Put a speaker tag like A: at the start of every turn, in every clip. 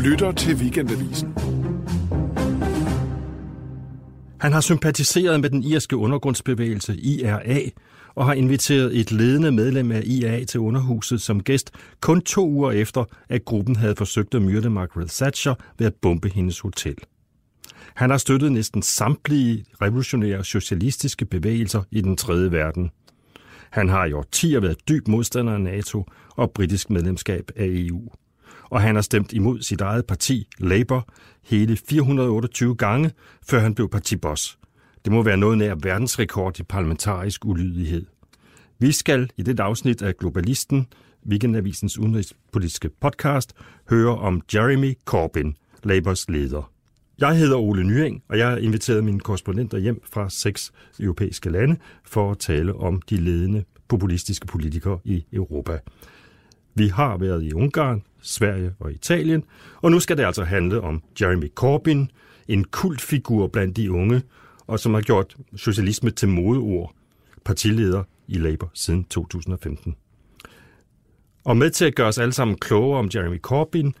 A: lytter til Weekendavisen.
B: Han har sympatiseret med den irske undergrundsbevægelse IRA og har inviteret et ledende medlem af IRA til underhuset som gæst kun to uger efter, at gruppen havde forsøgt at myrde Margaret Thatcher ved at bombe hendes hotel. Han har støttet næsten samtlige revolutionære socialistiske bevægelser i den tredje verden. Han har i årtier været dyb modstander af NATO og britisk medlemskab af EU. Og han har stemt imod sit eget parti, Labour, hele 428 gange, før han blev partiboss. Det må være noget nær verdensrekord i parlamentarisk ulydighed. Vi skal i det afsnit af Globalisten, Weekendavisens udenrigspolitiske podcast, høre om Jeremy Corbyn, Labours leder. Jeg hedder Ole Nyring, og jeg har inviteret mine korrespondenter hjem fra seks europæiske lande for at tale om de ledende populistiske politikere i Europa. Vi har været i Ungarn, Sverige og Italien, og nu skal det altså handle om Jeremy Corbyn, en kultfigur blandt de unge, og som har gjort socialisme til modeord, partileder i Labour siden 2015. Og med til at gøre os alle sammen klogere om Jeremy Corbyn,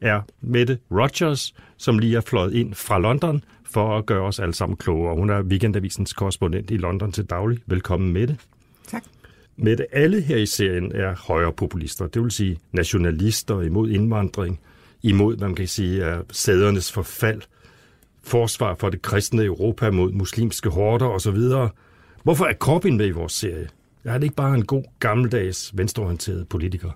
B: er Mette Rogers, som lige er fløjet ind fra London for at gøre os alle sammen klogere. Hun er Weekendavisens korrespondent i London til daglig. Velkommen, Mette.
C: Tak.
B: Mette, alle her i serien er højrepopulister, det vil sige nationalister imod indvandring, imod, hvad man kan sige, er sædernes forfald, forsvar for det kristne Europa mod muslimske horder osv. Hvorfor er Corbyn med i vores serie? Er det ikke bare en god gammeldags venstreorienteret politiker?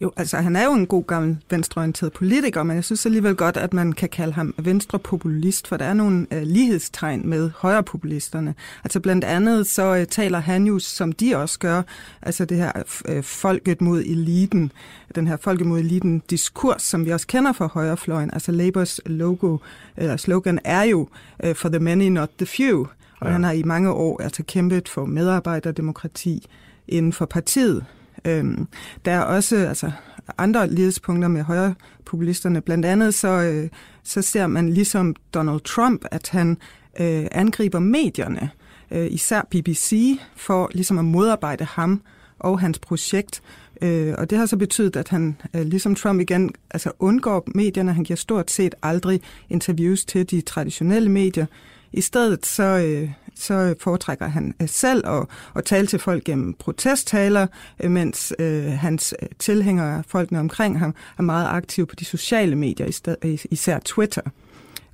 C: Jo, altså han er jo en god gammel venstreorienteret politiker, men jeg synes alligevel godt, at man kan kalde ham venstrepopulist, for der er nogle uh, lighedstegn med højrepopulisterne. Altså blandt andet så uh, taler han jo, som de også gør, altså det her uh, folket mod eliten, den her folket mod eliten diskurs, som vi også kender fra højrefløjen. Altså Labours logo, eller slogan er jo uh, for the many, not the few. Og ja. han har i mange år altså kæmpet for medarbejderdemokrati inden for partiet. Øhm, der er også altså, andre lidespunkter med højre populisterne. Blandt andet så, øh, så ser man ligesom Donald Trump, at han øh, angriber medierne, øh, især BBC, for ligesom at modarbejde ham og hans projekt. Øh, og det har så betydet, at han øh, ligesom Trump igen altså undgår medierne. Han giver stort set aldrig interviews til de traditionelle medier. I stedet så, øh, så foretrækker han øh, selv at, at tale til folk gennem protesttaler, øh, mens øh, hans øh, tilhængere, folkene omkring ham, er meget aktive på de sociale medier, især Twitter.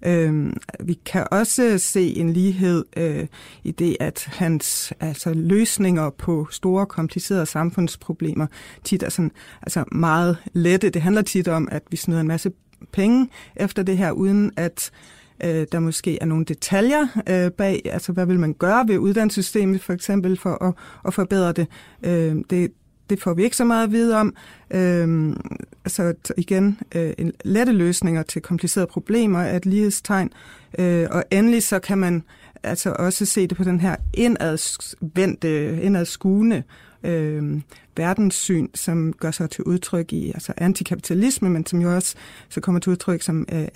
C: Øh, vi kan også se en lighed øh, i det, at hans altså, løsninger på store, komplicerede samfundsproblemer tit er sådan, altså meget lette. Det handler tit om, at vi snyder en masse penge efter det her, uden at øh, der måske er nogle detaljer øh, bag, altså hvad vil man gøre ved uddannelsessystemet for eksempel for at, at forbedre det. Øh, det. Det får vi ikke så meget at vide om. Øh, altså igen, øh, en lette løsninger til komplicerede problemer er et lighedstegn. Øh, og endelig så kan man altså også se det på den her indadvendte, indadskuende øh, verdenssyn, som gør sig til udtryk i altså antikapitalisme, men som jo også så kommer til udtryk som øh,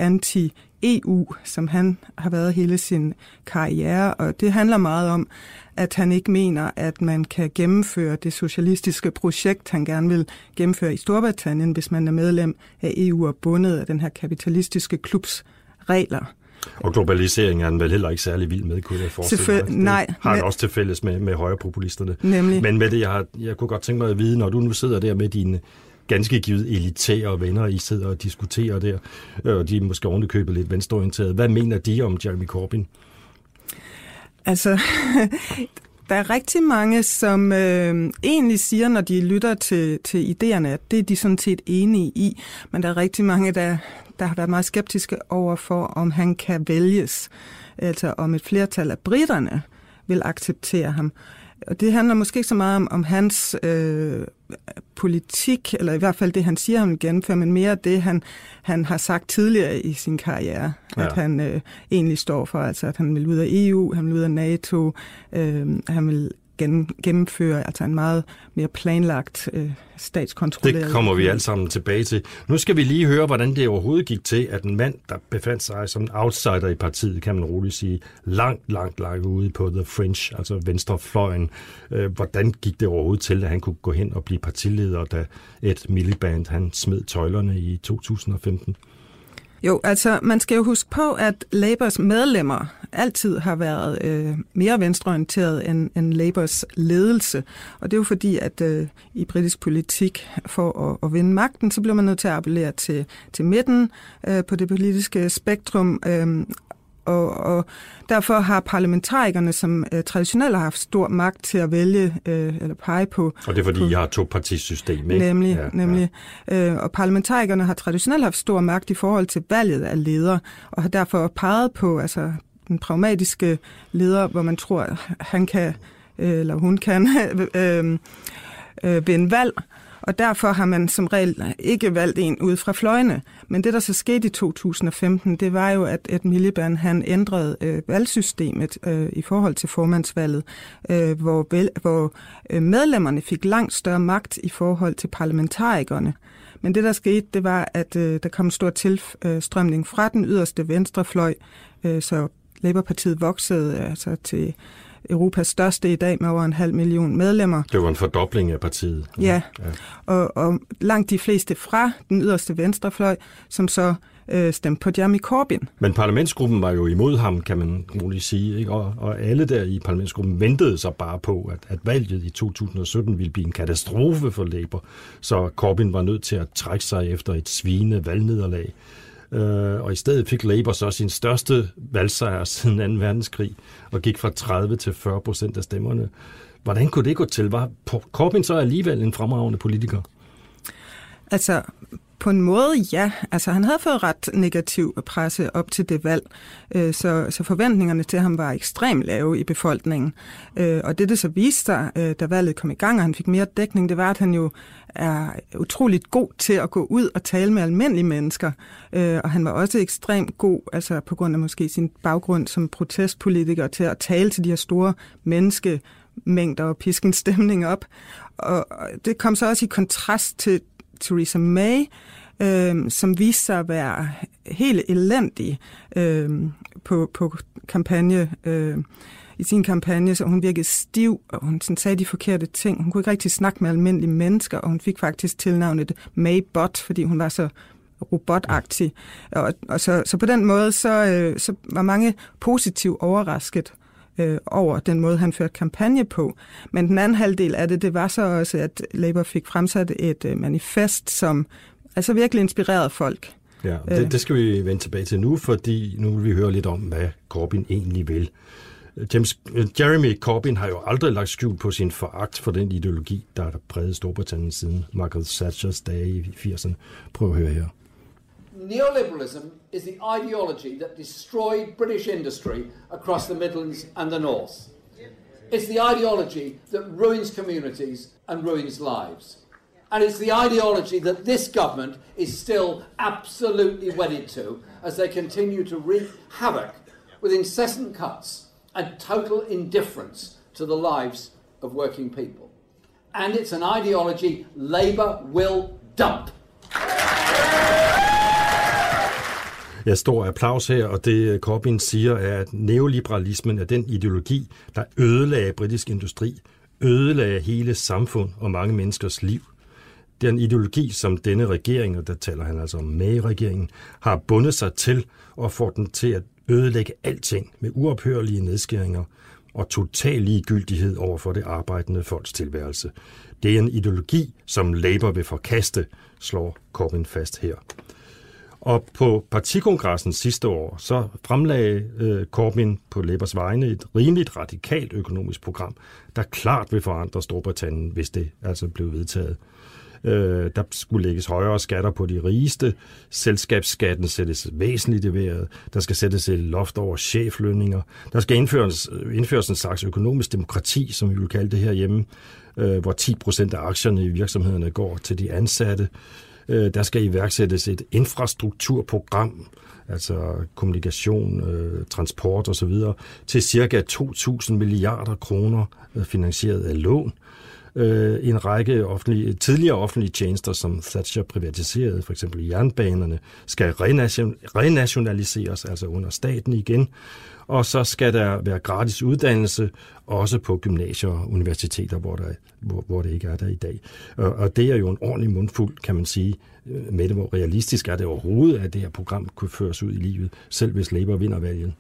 C: anti-EU, som han har været hele sin karriere. Og det handler meget om, at han ikke mener, at man kan gennemføre det socialistiske projekt, han gerne vil gennemføre i Storbritannien, hvis man er medlem af EU og bundet af den her kapitalistiske klubs regler.
B: Og globalisering er han vel heller ikke særlig vild med, kunne jeg forestille mig.
C: Nej.
B: har han også til fælles med, med højrepopulisterne.
C: Nemlig.
B: Men med det, jeg, har, jeg kunne godt tænke mig at vide, når du nu sidder der med dine ganske givet elitære venner, I sidder og diskuterer der, øh, og de er måske ovenikøbet lidt venstreorienterede. Hvad mener de om Jeremy Corbyn?
C: Altså, der er rigtig mange, som øh, egentlig siger, når de lytter til, til idéerne, at det er de sådan set enige i. Men der er rigtig mange, der, der har været meget skeptiske over for, om han kan vælges. Altså om et flertal af britterne vil acceptere ham. Og det handler måske ikke så meget om, om hans øh, politik, eller i hvert fald det, han siger, han vil gennemføre, men mere det, han, han har sagt tidligere i sin karriere, ja. at han øh, egentlig står for, altså at han vil ud af EU, han vil ud af NATO, øh, han vil gennemføre altså en meget mere planlagt øh, statskontrolleret...
B: Det kommer vi alle sammen tilbage til. Nu skal vi lige høre, hvordan det overhovedet gik til, at en mand, der befandt sig som outsider i partiet, kan man roligt sige, langt, langt, langt ude på The Fringe, altså venstrefløjen. Øh, hvordan gik det overhovedet til, at han kunne gå hen og blive partileder, da et Miliband han smed tøjlerne i 2015?
C: Jo, altså man skal jo huske på, at Labours medlemmer altid har været øh, mere venstreorienteret end, end Labours ledelse. Og det er jo fordi, at øh, i britisk politik, for at, at vinde magten, så bliver man nødt til at appellere til, til midten øh, på det politiske spektrum. Øh, og, og derfor har parlamentarikerne, som øh, traditionelt har haft stor magt til at vælge øh, eller pege på...
B: Og det er fordi, på, jeg har to partisystem, ikke?
C: Nemlig, ja, nemlig. Ja. Øh, og parlamentarikerne har traditionelt haft stor magt i forhold til valget af ledere, og har derfor peget på altså, den pragmatiske leder, hvor man tror, han kan, øh, eller hun kan, øh, øh, vinde valg, og derfor har man som regel ikke valgt en ud fra fløjene. Men det, der så skete i 2015, det var jo, at, at Miliband han ændrede øh, valgsystemet øh, i forhold til formandsvalget, øh, hvor, vel, hvor øh, medlemmerne fik langt større magt i forhold til parlamentarikerne. Men det, der skete, det var, at øh, der kom en stor tilstrømning fra den yderste venstrefløj, øh, så Labourpartiet voksede øh, altså til Europas største i dag med over en halv million medlemmer.
B: Det var en fordobling af partiet.
C: Ja, ja. Og, og langt de fleste fra den yderste venstrefløj, som så øh, stemte på Jeremy Corbyn.
B: Men parlamentsgruppen var jo imod ham, kan man muligt sige, ikke? Og, og alle der i parlamentsgruppen ventede sig bare på, at, at valget i 2017 ville blive en katastrofe for Labour, så Corbyn var nødt til at trække sig efter et svine valgnederlag. Øh, og i stedet fik Labour så sin største valgsejr siden 2. verdenskrig, og gik fra 30 til 40 procent af stemmerne. Hvordan kunne det gå til? Var Corbyn så alligevel en fremragende politiker?
C: Altså, på en måde, ja. Altså, han havde fået ret negativ presse op til det valg, øh, så, så forventningerne til ham var ekstremt lave i befolkningen. Øh, og det, det så viste sig, øh, da valget kom i gang, og han fik mere dækning, det var, at han jo er utroligt god til at gå ud og tale med almindelige mennesker. Øh, og han var også ekstremt god, altså på grund af måske sin baggrund som protestpolitiker, til at tale til de her store menneskemængder og piske en stemning op. Og det kom så også i kontrast til Theresa May, øh, som viste sig at være helt elendig øh, på, på kampagne, øh, i sin kampagne, så hun virkede stiv, og hun sådan sagde de forkerte ting. Hun kunne ikke rigtig snakke med almindelige mennesker, og hun fik faktisk tilnavnet Maybot, fordi hun var så robotagtig. Og, og så, så på den måde, så, øh, så var mange positivt overrasket øh, over den måde, han førte kampagne på. Men den anden halvdel af det, det var så også, at Labour fik fremsat et øh, manifest, som altså virkelig inspirerede folk.
B: Ja, det, øh. det skal vi vende tilbage til nu, fordi nu vil vi høre lidt om, hvad Corbyn egentlig vil. James, øh, Jeremy Corbyn har jo aldrig lagt skjul på sin foragt for den ideologi, der har præget Storbritannien siden Margaret Thatchers dage i 80'erne. Prøv at høre her.
A: Neoliberalism is the ideology that destroyed British industry across the Midlands and the North. It's the ideology that ruins communities and ruins lives. And it's the ideology that this government is still absolutely wedded to as they continue to wreak havoc with incessant cuts and total indifference to the lives of working people. And it's an ideology Labour will dump.
B: Ja, stor applaus her, og det øh, Corbyn siger er, at neoliberalismen er den ideologi, der ødelagde britisk industri, ødelagde hele samfund og mange menneskers liv. Det er en ideologi, som denne regering, og der taler han altså om May-regeringen, har bundet sig til og får den til at ødelægge alting med uophørlige nedskæringer og total ligegyldighed over for det arbejdende folks tilværelse. Det er en ideologi, som Labour vil forkaste, slår Corbyn fast her. Og på partikongressen sidste år, så fremlagde øh, Corbyn på Labours vegne et rimeligt radikalt økonomisk program, der klart vil forandre Storbritannien, hvis det altså blev vedtaget. Øh, der skulle lægges højere skatter på de rigeste. Selskabsskatten sættes væsentligt i vejret. Der skal sættes et loft over cheflønninger. Der skal indføres, øh, indføres en slags økonomisk demokrati, som vi vil kalde det her hjemme, øh, hvor 10 procent af aktierne i virksomhederne går til de ansatte. Øh, der skal iværksættes et infrastrukturprogram, altså kommunikation, øh, transport osv., til cirka 2.000 milliarder kroner øh, finansieret af lån. Øh, en række offentlige, tidligere offentlige tjenester, som Thatcher privatiserede, for eksempel jernbanerne, skal renation, renationaliseres, altså under staten igen. Og så skal der være gratis uddannelse, også på gymnasier og universiteter, hvor, der, hvor, hvor det ikke er der i dag. Og, og det er jo en ordentlig mundfuld, kan man sige, øh, med det, hvor realistisk er det overhovedet, at det her program kunne føres ud i livet, selv hvis Labour vinder valget.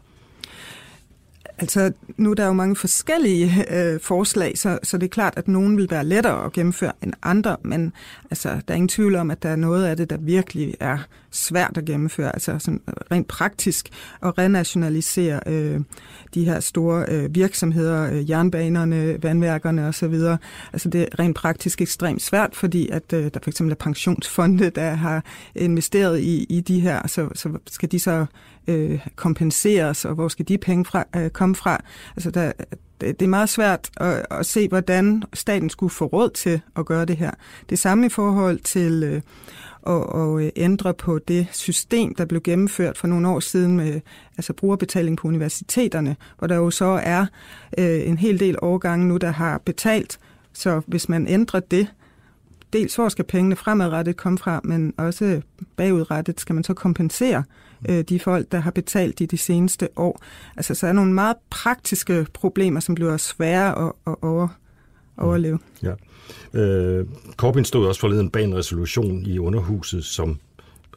C: Altså, nu er der jo mange forskellige øh, forslag, så, så det er klart, at nogen vil være lettere at gennemføre end andre, men altså, der er ingen tvivl om, at der er noget af det, der virkelig er svært at gennemføre, altså sådan øh, rent praktisk at renationalisere øh, de her store øh, virksomheder, øh, jernbanerne, vandværkerne osv. Altså det er rent praktisk ekstremt svært, fordi at øh, der for eksempel er pensionsfonde, der har investeret i, i de her, så, så skal de så øh, kompenseres, og hvor skal de penge fra, øh, komme fra? Altså der, det er meget svært at, at se, hvordan staten skulle få råd til at gøre det her. Det samme i forhold til øh, at, at øh, ændre på det system, der blev gennemført for nogle år siden med altså brugerbetaling på universiteterne, hvor der jo så er øh, en hel del årgange nu, der har betalt. Så hvis man ændrer det, dels hvor skal pengene fremadrettet komme fra, men også bagudrettet skal man så kompensere øh, de folk, der har betalt i de seneste år. Altså, så er nogle meget praktiske problemer, som bliver svære at, at over, overleve.
B: Ja. Øh, Corbyn stod også forleden bag en resolution i underhuset, som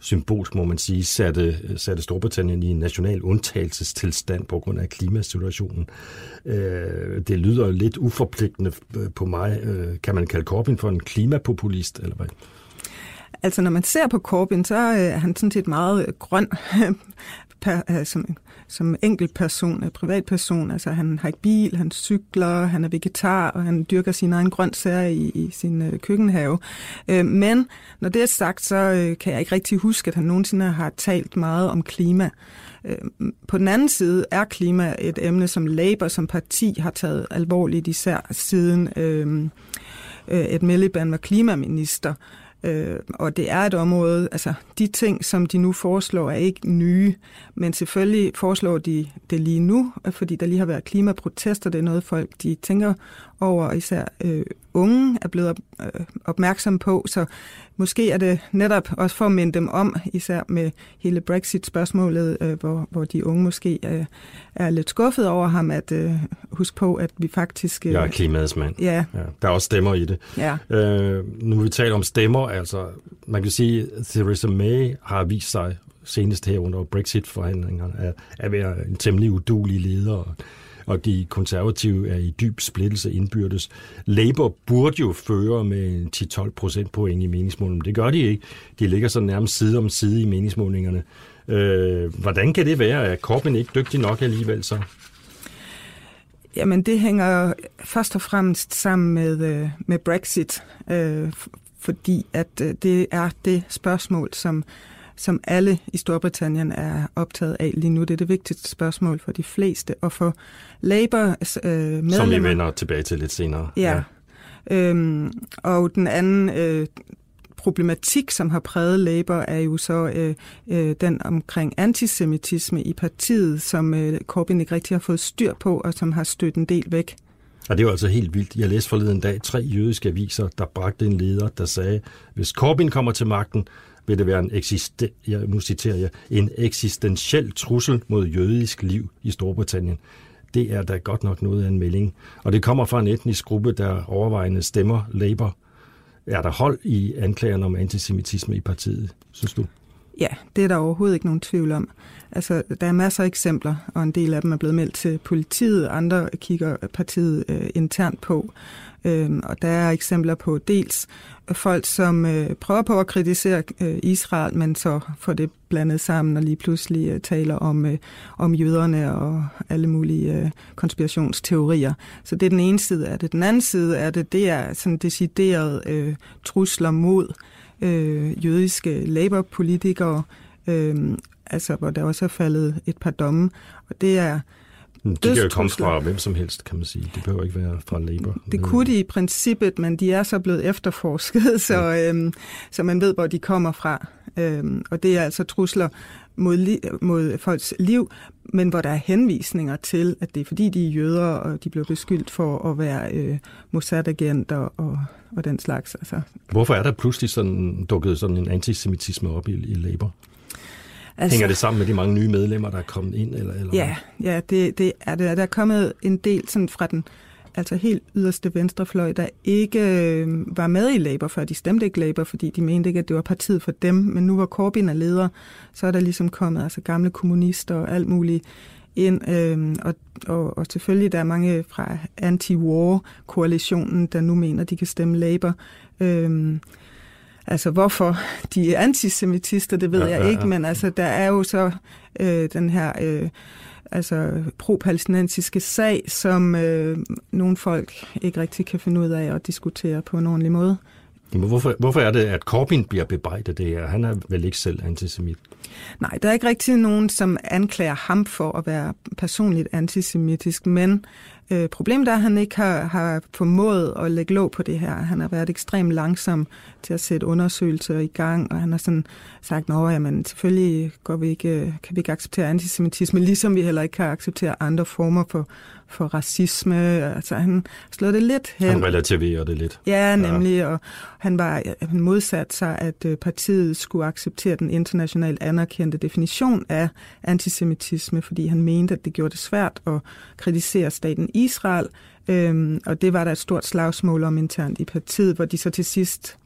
B: symbolsk, må man sige, satte, satte Storbritannien i en national undtagelsestilstand på grund af klimasituationen. Øh, det lyder lidt uforpligtende på mig. Øh, kan man kalde Corbyn for en klimapopulist, eller hvad?
C: Altså, når man ser på Corbyn, så øh, er han sådan set meget øh, grøn per, øh, som, som enkeltperson, privatperson. Altså, han har ikke bil, han cykler, han er vegetar, og han dyrker sin egen grøntsager i, i sin køkkenhave. Men når det er sagt, så kan jeg ikke rigtig huske, at han nogensinde har talt meget om klima. På den anden side er klima et emne, som Labour som parti har taget alvorligt, især siden øh, øh Ed Miliband var klimaminister. Øh, og det er et område, altså de ting, som de nu foreslår, er ikke nye, men selvfølgelig foreslår de det lige nu, fordi der lige har været klimaprotester, det er noget folk, de tænker over, især øh, unge er blevet op, øh, opmærksom på, så måske er det netop også for at minde dem om, især med hele Brexit-spørgsmålet, øh, hvor, hvor de unge måske øh, er lidt skuffet over ham, at øh, huske på, at vi faktisk...
B: Øh, Jeg er klimaets mand.
C: Ja. ja.
B: Der er også stemmer i det.
C: Ja.
B: Øh, nu vi taler om stemmer, altså man kan sige, at Theresa May har vist sig senest her under Brexit-forhandlingerne, at, at være en temmelig udulig leder, og de konservative er i dyb splittelse indbyrdes. Labour burde jo føre med 10-12 procent point i meningsmålingen. Det gør de ikke. De ligger så nærmest side om side i meningsmålingerne. Øh, hvordan kan det være? Er Corbyn ikke dygtig nok alligevel så?
C: Jamen, det hænger først og fremmest sammen med, øh, med Brexit, øh, fordi at øh, det er det spørgsmål, som som alle i Storbritannien er optaget af lige nu. Det er det vigtigste spørgsmål for de fleste. Og for Labour øh, medlemmer...
B: Som vi vender tilbage til lidt senere.
C: Ja. ja. Øhm, og den anden øh, problematik, som har præget Labour, er jo så øh, øh, den omkring antisemitisme i partiet, som øh, Corbyn ikke rigtig har fået styr på, og som har stødt en del væk.
B: Og det var altså helt vildt. Jeg læste forleden dag tre jødiske aviser, der bragte en leder, der sagde, hvis Corbyn kommer til magten, vil det være en, eksisten, nu citerer jeg, en eksistentiel trussel mod jødisk liv i Storbritannien. Det er da godt nok noget af en melding. Og det kommer fra en etnisk gruppe, der overvejende stemmer Labour. Er der hold i anklagerne om antisemitisme i partiet, synes du?
C: Ja, det er der overhovedet ikke nogen tvivl om. Altså, der er masser af eksempler, og en del af dem er blevet meldt til politiet, andre kigger partiet øh, internt på. Øhm, og der er eksempler på dels folk, som øh, prøver på at kritisere øh, Israel, men så får det blandet sammen og lige pludselig øh, taler om, øh, om jøderne og alle mulige øh, konspirationsteorier. Så det er den ene side af det. Den anden side af det, det er sådan decideret øh, trusler mod øh, Øh, jødiske laborpolitikere, øh, altså hvor der også er faldet et par domme. Og det er
B: det kan jo komme fra hvem som helst, kan man sige. Det behøver ikke være fra Labour.
C: Det kunne de i princippet, men de er så blevet efterforsket, så, ja. øhm, så man ved, hvor de kommer fra. Øhm, og det er altså trusler mod, mod folks liv, men hvor der er henvisninger til, at det er fordi, de er jøder, og de blev beskyldt for at være øh, Mossad-agenter og, og den slags. Altså.
B: Hvorfor er der pludselig sådan, dukket sådan en antisemitisme op i, i Labour? Altså, Hænger det sammen med de mange nye medlemmer, der er kommet ind? Eller, eller
C: ja, ja det, det er det. Der er kommet en del sådan fra den altså helt yderste venstrefløj, der ikke øh, var med i Labour før. De stemte ikke Labour, fordi de mente ikke, at det var partiet for dem. Men nu var Corbyn er leder, så er der ligesom kommet altså gamle kommunister og alt muligt ind. Øh, og, og, og selvfølgelig der er mange fra anti-war-koalitionen, der nu mener, de kan stemme Labour. Øh, Altså hvorfor de er antisemitister, det ved ja, jeg ja, ikke, men altså der er jo så øh, den her øh, altså pro-palæstinensiske sag, som øh, nogle folk ikke rigtig kan finde ud af at diskutere på en ordentlig måde.
B: Hvorfor, hvorfor er det, at Corbyn bliver bebrejdet det her? Han er vel ikke selv antisemit?
C: Nej, der er ikke rigtig nogen, som anklager ham for at være personligt antisemitisk, men øh, problemet er, at han ikke har, har formået at lægge låg på det her. Han har været ekstremt langsom til at sætte undersøgelser i gang, og han har sådan sagt, at men selvfølgelig går vi ikke, øh, kan vi ikke acceptere antisemitisme, ligesom vi heller ikke kan acceptere andre former for for racisme. Altså han slår det lidt hen.
B: Han relativerer det lidt.
C: Ja, nemlig. Ja. Og han var han modsat sig, at øh, partiet skulle acceptere den internationalt anerkendte definition af antisemitisme, fordi han mente, at det gjorde det svært at kritisere staten Israel. Øhm, og det var der et stort slagsmål om internt i partiet, hvor de så til sidst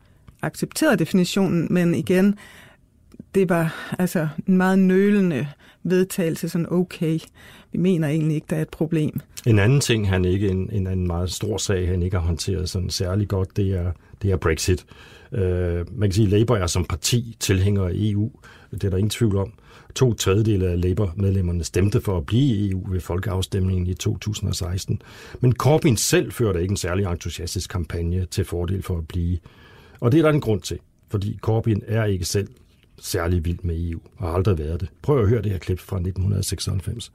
C: accepterede definitionen, men igen, det var altså en meget nølende vedtagelse, sådan okay, vi mener egentlig ikke, der er et problem.
B: En anden ting, han ikke, en, en anden meget stor sag, han ikke har håndteret sådan særlig godt, det er, det er Brexit. Uh, man kan sige, at Labour er som parti tilhænger af EU. Det er der ingen tvivl om. To tredjedele af Labour-medlemmerne stemte for at blive i EU ved folkeafstemningen i 2016. Men Corbyn selv førte ikke en særlig entusiastisk kampagne til fordel for at blive. Og det er der en grund til, fordi Corbyn er ikke selv særlig vild med EU, og har aldrig været det. Prøv at høre det her klip fra 1996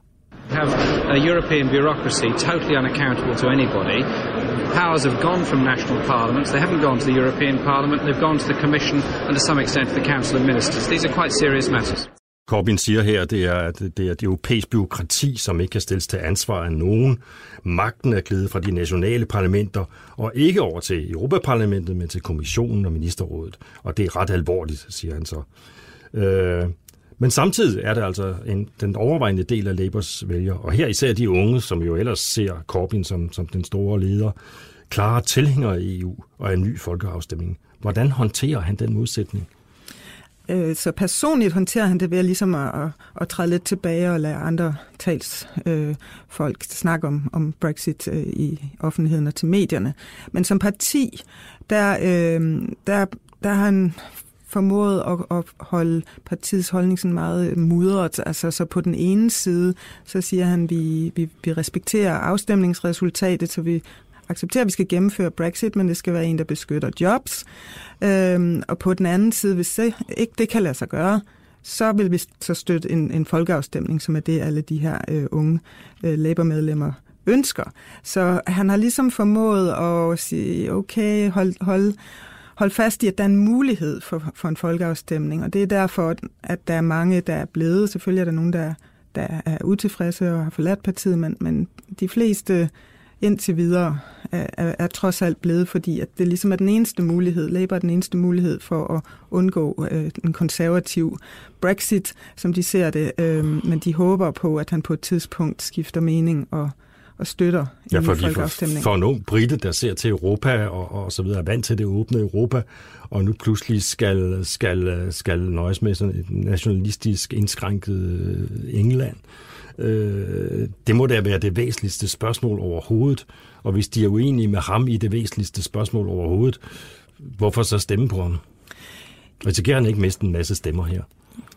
D: have a European bureaucracy totally unaccountable to anybody. Powers have gone from national parliaments. They haven't gone to the European Parliament. They've gone to the Commission and to some extent to the Council of Ministers. These are quite serious matters.
B: Corbyn siger her, det er, at det er det europæisk byråkrati, som ikke kan stilles til ansvar af nogen. Magten er glidet fra de nationale parlamenter, og ikke over til Europaparlamentet, men til kommissionen og ministerrådet. Og det er ret alvorligt, siger han så. Øh, men samtidig er det altså en, den overvejende del af Labours vælgere, og her især de unge, som jo ellers ser Corbyn som, som den store leder, klare tilhængere af EU og en ny folkeafstemning. Hvordan håndterer han den modsætning?
C: Øh, så personligt håndterer han det ved at, ligesom at, at, at træde lidt tilbage og lade andre talsfolk øh, folk snakke om, om Brexit øh, i offentligheden og til medierne. Men som parti, der, øh, der, der har han formået at, at holde partiets holdning sådan meget øh, mudret. Altså, så på den ene side, så siger han, at vi, vi, vi respekterer afstemningsresultatet, så vi accepterer, at vi skal gennemføre Brexit, men det skal være en, der beskytter jobs. Øhm, og på den anden side, hvis det, ikke det kan lade sig gøre, så vil vi så støtte en, en folkeafstemning, som er det, alle de her øh, unge øh, Labour-medlemmer ønsker. Så han har ligesom formået at sige, okay, hold, hold, holde fast i, at der er en mulighed for, for en folkeafstemning, og det er derfor, at der er mange, der er blevet. Selvfølgelig er der nogen, der, der er utilfredse og har forladt partiet, men, men de fleste indtil videre er, er, er trods alt blevet, fordi at det ligesom er den eneste mulighed, Labour er den eneste mulighed for at undgå øh, en konservativ Brexit, som de ser det, øh, men de håber på, at han på et tidspunkt skifter mening og og støtter
B: ja, for, folkeafstemning. For, for en ung brite, der ser til Europa og, og så videre, er vant til det åbne Europa, og nu pludselig skal, skal, skal nøjes med sådan et nationalistisk indskrænket øh, England. Øh, det må da være det væsentligste spørgsmål overhovedet, og hvis de er uenige med ham i det væsentligste spørgsmål overhovedet, hvorfor så stemme på ham? Risikerer han ikke miste en masse stemmer her?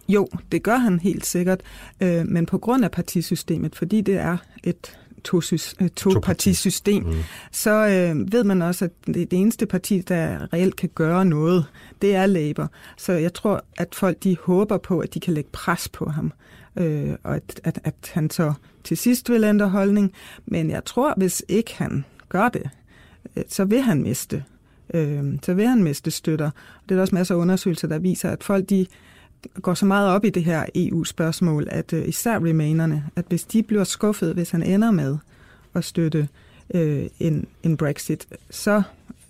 C: Jo, det gør han helt sikkert, øh, men på grund af partisystemet, fordi det er et to-partisystem, to, to mm. så øh, ved man også, at det, det eneste parti, der reelt kan gøre noget, det er Labour. Så jeg tror, at folk de håber på, at de kan lægge pres på ham. øh, og at, at, at han så til sidst vil ændre holdning. Men jeg tror, hvis ikke han gør det, øh, så vil han miste. Øh, så vil han miste støtter. Og det er der også masser af undersøgelser, der viser, at folk de går så meget op i det her EU-spørgsmål, at øh, især remainerne, at hvis de bliver skuffet, hvis han ender med at støtte øh, en, en Brexit, så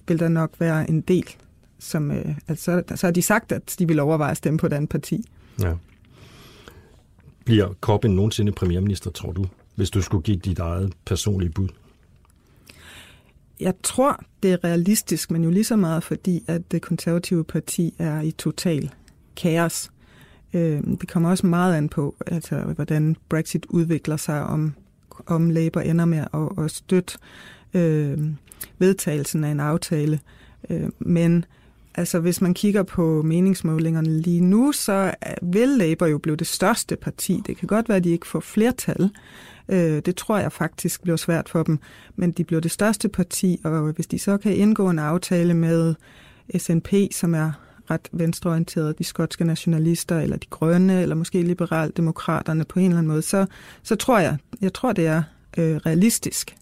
C: vil der nok være en del, som, øh, altså, så har de sagt, at de vil overveje at stemme på et andet parti. Ja.
B: Bliver Corbyn nogensinde premierminister, tror du, hvis du skulle give dit eget personlige bud?
C: Jeg tror, det er realistisk, men jo lige så meget, fordi at det konservative parti er i total kaos. Øh, det kommer også meget an på, altså, hvordan Brexit udvikler sig, om, om Labour ender med at, at støtte øh, vedtagelsen af en aftale. Øh, men altså, hvis man kigger på meningsmålingerne lige nu, så vil Labour jo blive det største parti. Det kan godt være, at de ikke får flertal. Øh, det tror jeg faktisk bliver svært for dem. Men de bliver det største parti, og hvis de så kan indgå en aftale med SNP, som er ret venstreorienterede, de skotske nationalister, eller de grønne, eller måske liberaldemokraterne på en eller anden måde, så, så tror jeg, jeg tror, det er øh, realistisk.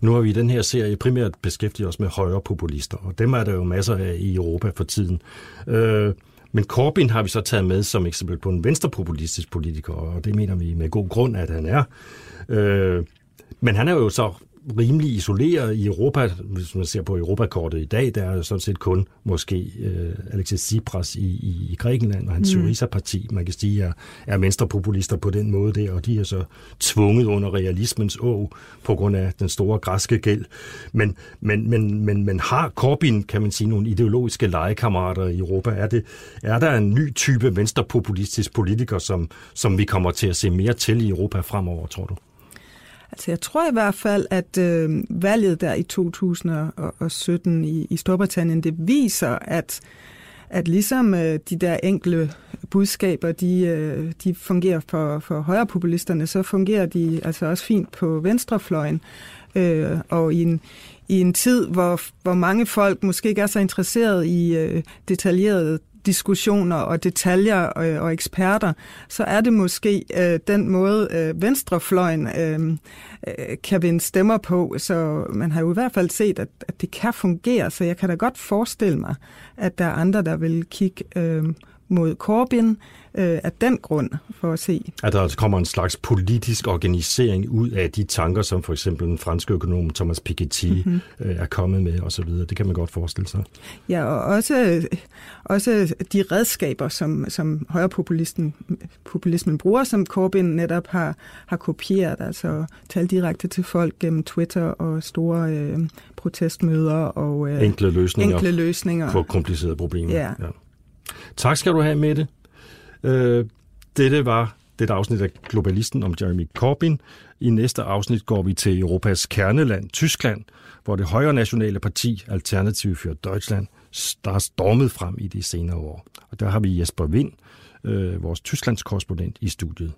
B: Nu har vi i den her serie primært beskæftiget os med højre populister, og dem er der jo masser af i Europa for tiden. Øh, men Corbyn har vi så taget med som eksempel på en venstrepopulistisk politiker, og det mener vi med god grund, at han er. Øh, men han er jo så rimelig isoleret i Europa. Hvis man ser på Europakortet i dag, der er sådan set kun måske øh, Alexis Tsipras i, i, i Grækenland og hans mm. Syriza-parti, man kan sige, er, er venstrepopulister på den måde der, og de er så tvunget under realismens å på grund af den store græske gæld. Men, men, men, men, men har Corbyn, kan man sige, nogle ideologiske legekammerater i Europa? Er, det, er der en ny type venstrepopulistisk politiker, som, som vi kommer til at se mere til i Europa fremover, tror du?
C: Altså jeg tror i hvert fald, at øh, valget der i 2017 i, i Storbritannien, det viser, at at ligesom øh, de der enkle budskaber, de, øh, de fungerer for, for højrepopulisterne, så fungerer de altså også fint på venstrefløjen. Øh, og i en, i en tid, hvor, hvor mange folk måske ikke er så interesseret i øh, detaljerede diskussioner og detaljer og, og eksperter, så er det måske øh, den måde, øh, venstrefløjen øh, øh kan vinde stemmer på. Så man har jo i hvert fald set, at, at det kan fungere, så jeg kan da godt forestille mig, at der er andre, der vil kigge øh, mod Corbyn øh, af den grund for at se.
B: At der altså kommer en slags politisk organisering ud af de tanker, som for eksempel den franske økonom Thomas Piketty mm-hmm. øh, er kommet med osv. Det kan man godt forestille sig.
C: Ja, og også, også de redskaber, som, som højrepopulisten populismen bruger, som Corbyn netop har, har kopieret, altså tale direkte til folk gennem Twitter og store øh, protestmøder og
B: øh, enkle, løsninger
C: enkle løsninger
B: på komplicerede problemer. Ja. ja. Tak skal du have, Mette. Øh, dette var det afsnit af Globalisten om Jeremy Corbyn. I næste afsnit går vi til Europas kerneland, Tyskland, hvor det højre nationale parti, Alternativ for Deutschland, der er stormet frem i de senere år. Og der har vi Jesper Vind, øh, vores Tysklands korrespondent i studiet.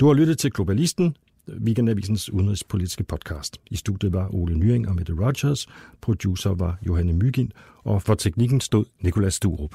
B: Du har lyttet til Globalisten, Weekendavisens udenrigspolitiske podcast. I studiet var Ole Nyring og Mette Rogers, producer var Johanne Mygin, og for teknikken stod Nikolas Sturup.